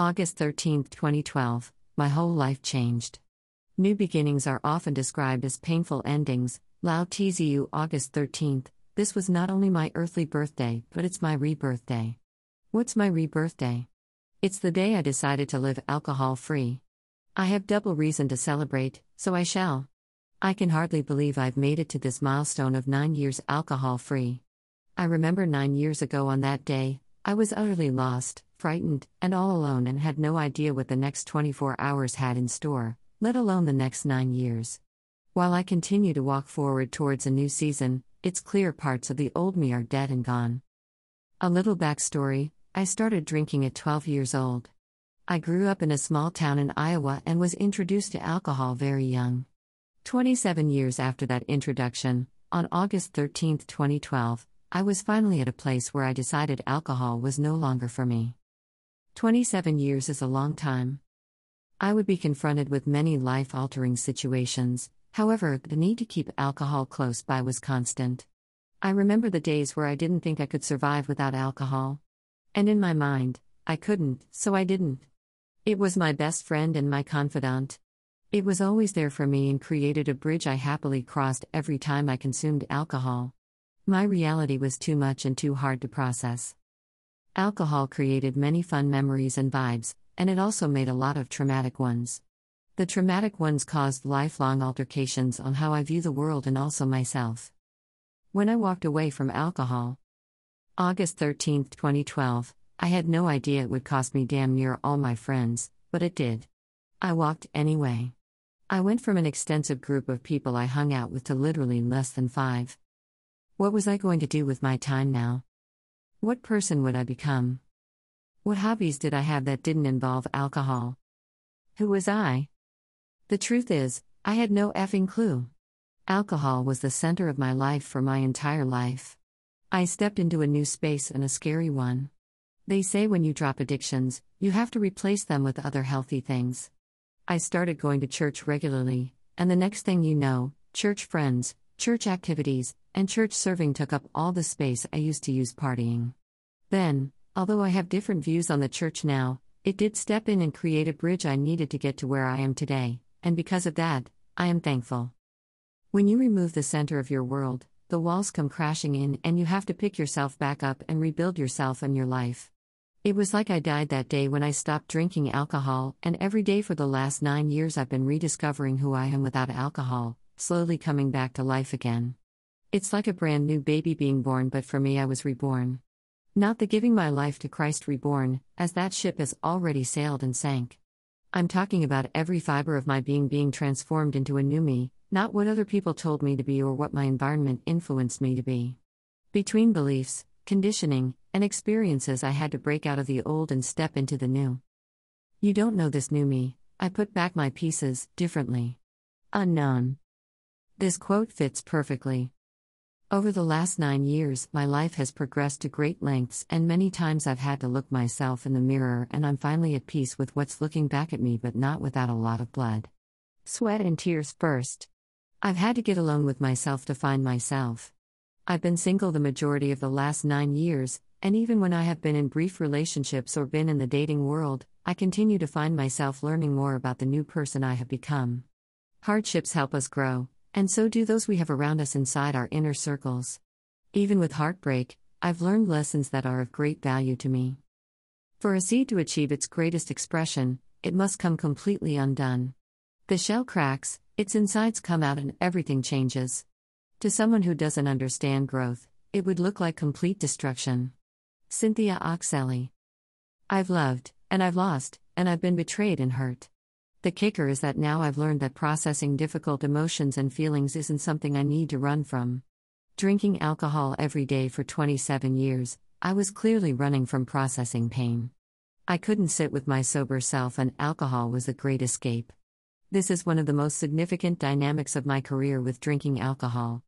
August 13, 2012, my whole life changed. New beginnings are often described as painful endings. Lao Tzu, August 13th. This was not only my earthly birthday, but it's my rebirth day. What's my rebirth day? It's the day I decided to live alcohol free. I have double reason to celebrate, so I shall. I can hardly believe I've made it to this milestone of nine years alcohol free. I remember nine years ago on that day, I was utterly lost, frightened, and all alone and had no idea what the next 24 hours had in store, let alone the next nine years. While I continue to walk forward towards a new season, it's clear parts of the old me are dead and gone. A little backstory I started drinking at 12 years old. I grew up in a small town in Iowa and was introduced to alcohol very young. 27 years after that introduction, on August 13, 2012, I was finally at a place where I decided alcohol was no longer for me. 27 years is a long time. I would be confronted with many life altering situations, however, the need to keep alcohol close by was constant. I remember the days where I didn't think I could survive without alcohol. And in my mind, I couldn't, so I didn't. It was my best friend and my confidant. It was always there for me and created a bridge I happily crossed every time I consumed alcohol. My reality was too much and too hard to process. Alcohol created many fun memories and vibes, and it also made a lot of traumatic ones. The traumatic ones caused lifelong altercations on how I view the world and also myself. When I walked away from alcohol, August 13, 2012, I had no idea it would cost me damn near all my friends, but it did. I walked anyway. I went from an extensive group of people I hung out with to literally less than five. What was I going to do with my time now? What person would I become? What hobbies did I have that didn't involve alcohol? Who was I? The truth is, I had no effing clue. Alcohol was the center of my life for my entire life. I stepped into a new space and a scary one. They say when you drop addictions, you have to replace them with other healthy things. I started going to church regularly, and the next thing you know, church friends, church activities, and church serving took up all the space I used to use partying. Then, although I have different views on the church now, it did step in and create a bridge I needed to get to where I am today, and because of that, I am thankful. When you remove the center of your world, the walls come crashing in and you have to pick yourself back up and rebuild yourself and your life. It was like I died that day when I stopped drinking alcohol, and every day for the last nine years I've been rediscovering who I am without alcohol, slowly coming back to life again. It's like a brand new baby being born, but for me, I was reborn. Not the giving my life to Christ reborn, as that ship has already sailed and sank. I'm talking about every fiber of my being being transformed into a new me, not what other people told me to be or what my environment influenced me to be. Between beliefs, conditioning, and experiences, I had to break out of the old and step into the new. You don't know this new me, I put back my pieces differently. Unknown. This quote fits perfectly. Over the last nine years, my life has progressed to great lengths, and many times I've had to look myself in the mirror, and I'm finally at peace with what's looking back at me, but not without a lot of blood. Sweat and tears first. I've had to get alone with myself to find myself. I've been single the majority of the last nine years, and even when I have been in brief relationships or been in the dating world, I continue to find myself learning more about the new person I have become. Hardships help us grow, and so do those we have around us inside our inner circles. Even with heartbreak, I've learned lessons that are of great value to me. For a seed to achieve its greatest expression, it must come completely undone. The shell cracks, its insides come out, and everything changes. To someone who doesn't understand growth, it would look like complete destruction. Cynthia Occelli. I've loved, and I've lost, and I've been betrayed and hurt. The kicker is that now I've learned that processing difficult emotions and feelings isn't something I need to run from. Drinking alcohol every day for 27 years, I was clearly running from processing pain. I couldn't sit with my sober self, and alcohol was a great escape. This is one of the most significant dynamics of my career with drinking alcohol.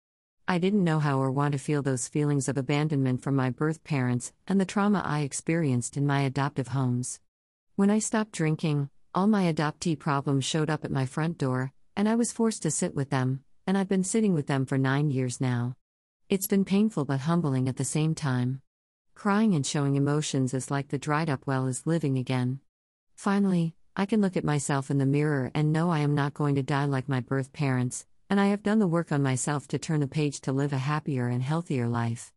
I didn't know how or want to feel those feelings of abandonment from my birth parents and the trauma I experienced in my adoptive homes. When I stopped drinking, all my adoptee problems showed up at my front door, and I was forced to sit with them, and I've been sitting with them for nine years now. It's been painful but humbling at the same time. Crying and showing emotions is like the dried up well is living again. Finally, I can look at myself in the mirror and know I am not going to die like my birth parents, and I have done the work on myself to turn the page to live a happier and healthier life.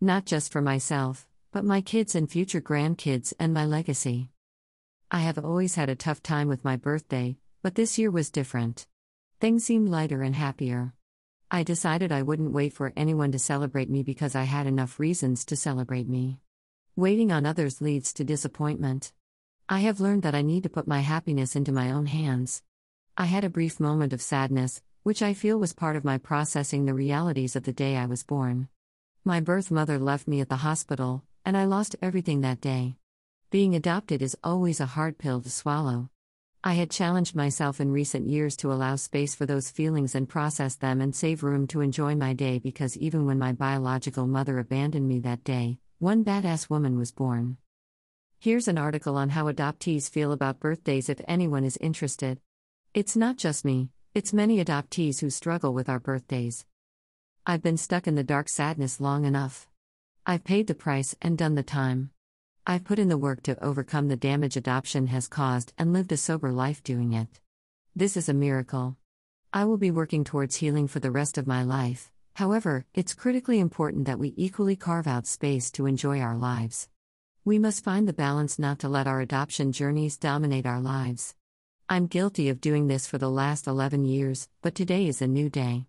Not just for myself, but my kids and future grandkids and my legacy. I have always had a tough time with my birthday, but this year was different. Things seemed lighter and happier. I decided I wouldn't wait for anyone to celebrate me because I had enough reasons to celebrate me. Waiting on others leads to disappointment. I have learned that I need to put my happiness into my own hands. I had a brief moment of sadness, which I feel was part of my processing the realities of the day I was born. My birth mother left me at the hospital, and I lost everything that day. Being adopted is always a hard pill to swallow. I had challenged myself in recent years to allow space for those feelings and process them and save room to enjoy my day because even when my biological mother abandoned me that day, one badass woman was born. Here's an article on how adoptees feel about birthdays if anyone is interested. It's not just me, it's many adoptees who struggle with our birthdays. I've been stuck in the dark sadness long enough. I've paid the price and done the time. I've put in the work to overcome the damage adoption has caused and lived a sober life doing it. This is a miracle. I will be working towards healing for the rest of my life, however, it's critically important that we equally carve out space to enjoy our lives. We must find the balance not to let our adoption journeys dominate our lives. I'm guilty of doing this for the last 11 years, but today is a new day.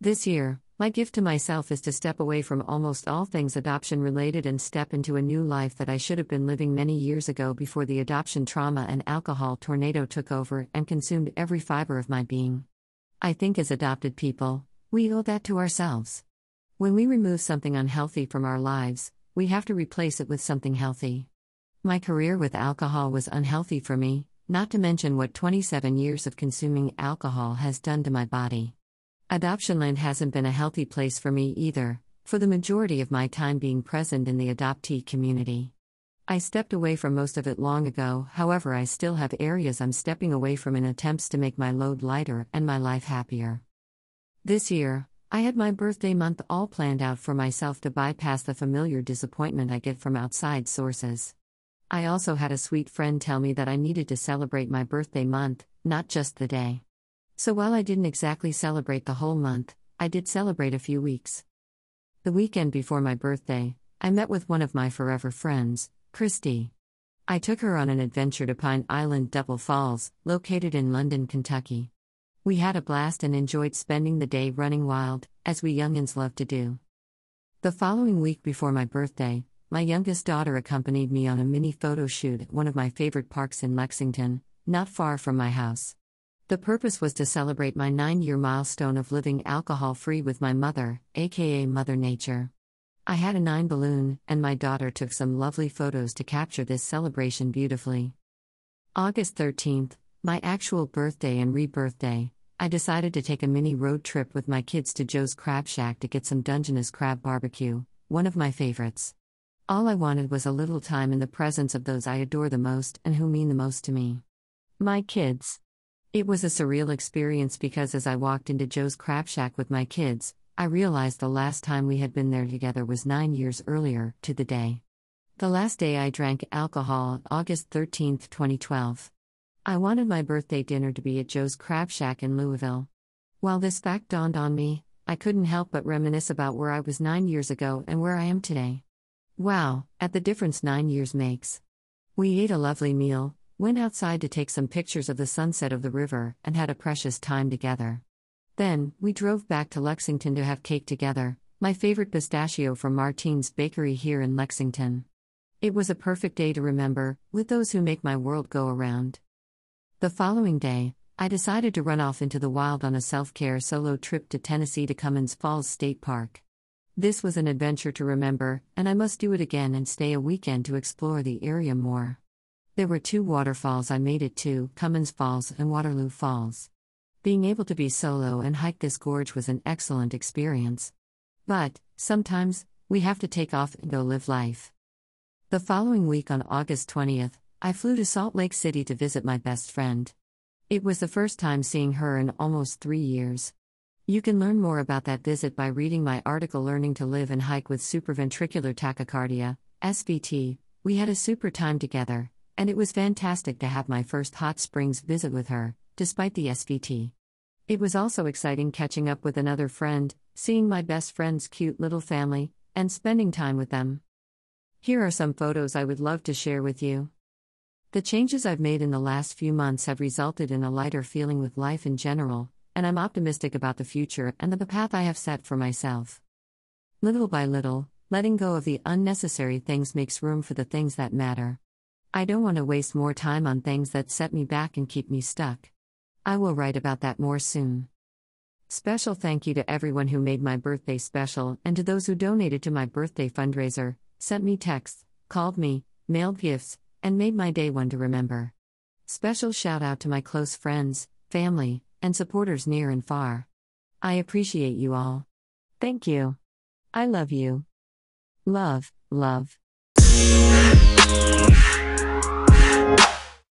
This year, my gift to myself is to step away from almost all things adoption related and step into a new life that I should have been living many years ago before the adoption trauma and alcohol tornado took over and consumed every fiber of my being. I think as adopted people, we owe that to ourselves. When we remove something unhealthy from our lives, we have to replace it with something healthy. My career with alcohol was unhealthy for me, not to mention what 27 years of consuming alcohol has done to my body. Adoptionland hasn't been a healthy place for me either, for the majority of my time being present in the adoptee community. I stepped away from most of it long ago, however, I still have areas I'm stepping away from in attempts to make my load lighter and my life happier. This year, I had my birthday month all planned out for myself to bypass the familiar disappointment I get from outside sources. I also had a sweet friend tell me that I needed to celebrate my birthday month, not just the day. So while I didn't exactly celebrate the whole month, I did celebrate a few weeks. The weekend before my birthday, I met with one of my forever friends, Christy. I took her on an adventure to Pine Island Double Falls, located in London, Kentucky. We had a blast and enjoyed spending the day running wild, as we youngins love to do. The following week before my birthday, my youngest daughter accompanied me on a mini photo shoot at one of my favorite parks in Lexington, not far from my house. The purpose was to celebrate my nine year milestone of living alcohol free with my mother, aka Mother Nature. I had a nine balloon, and my daughter took some lovely photos to capture this celebration beautifully. August 13th, my actual birthday and rebirth day, I decided to take a mini road trip with my kids to Joe's Crab Shack to get some Dungeness crab barbecue, one of my favorites. All I wanted was a little time in the presence of those I adore the most and who mean the most to me. My kids. It was a surreal experience because as I walked into Joe's Crab Shack with my kids, I realized the last time we had been there together was nine years earlier, to the day. The last day I drank alcohol, August 13, 2012. I wanted my birthday dinner to be at Joe's Crab Shack in Louisville. While this fact dawned on me, I couldn't help but reminisce about where I was nine years ago and where I am today. Wow, at the difference nine years makes. We ate a lovely meal, went outside to take some pictures of the sunset of the river, and had a precious time together. Then, we drove back to Lexington to have cake together, my favorite pistachio from Martine's Bakery here in Lexington. It was a perfect day to remember, with those who make my world go around. The following day, I decided to run off into the wild on a self care solo trip to Tennessee to Cummins Falls State Park. This was an adventure to remember, and I must do it again and stay a weekend to explore the area more. There were two waterfalls I made it to Cummins Falls and Waterloo Falls. Being able to be solo and hike this gorge was an excellent experience. But, sometimes, we have to take off and go live life. The following week on August 20th, I flew to Salt Lake City to visit my best friend. It was the first time seeing her in almost three years. You can learn more about that visit by reading my article Learning to Live and Hike with Supraventricular Tachycardia, SVT. We had a super time together, and it was fantastic to have my first hot springs visit with her, despite the SVT. It was also exciting catching up with another friend, seeing my best friend's cute little family, and spending time with them. Here are some photos I would love to share with you. The changes I've made in the last few months have resulted in a lighter feeling with life in general, and I'm optimistic about the future and the path I have set for myself. Little by little, letting go of the unnecessary things makes room for the things that matter. I don't want to waste more time on things that set me back and keep me stuck. I will write about that more soon. Special thank you to everyone who made my birthday special and to those who donated to my birthday fundraiser, sent me texts, called me, mailed gifts, and made my day one to remember. Special shout out to my close friends, family, and supporters near and far. I appreciate you all. Thank you. I love you. Love, love.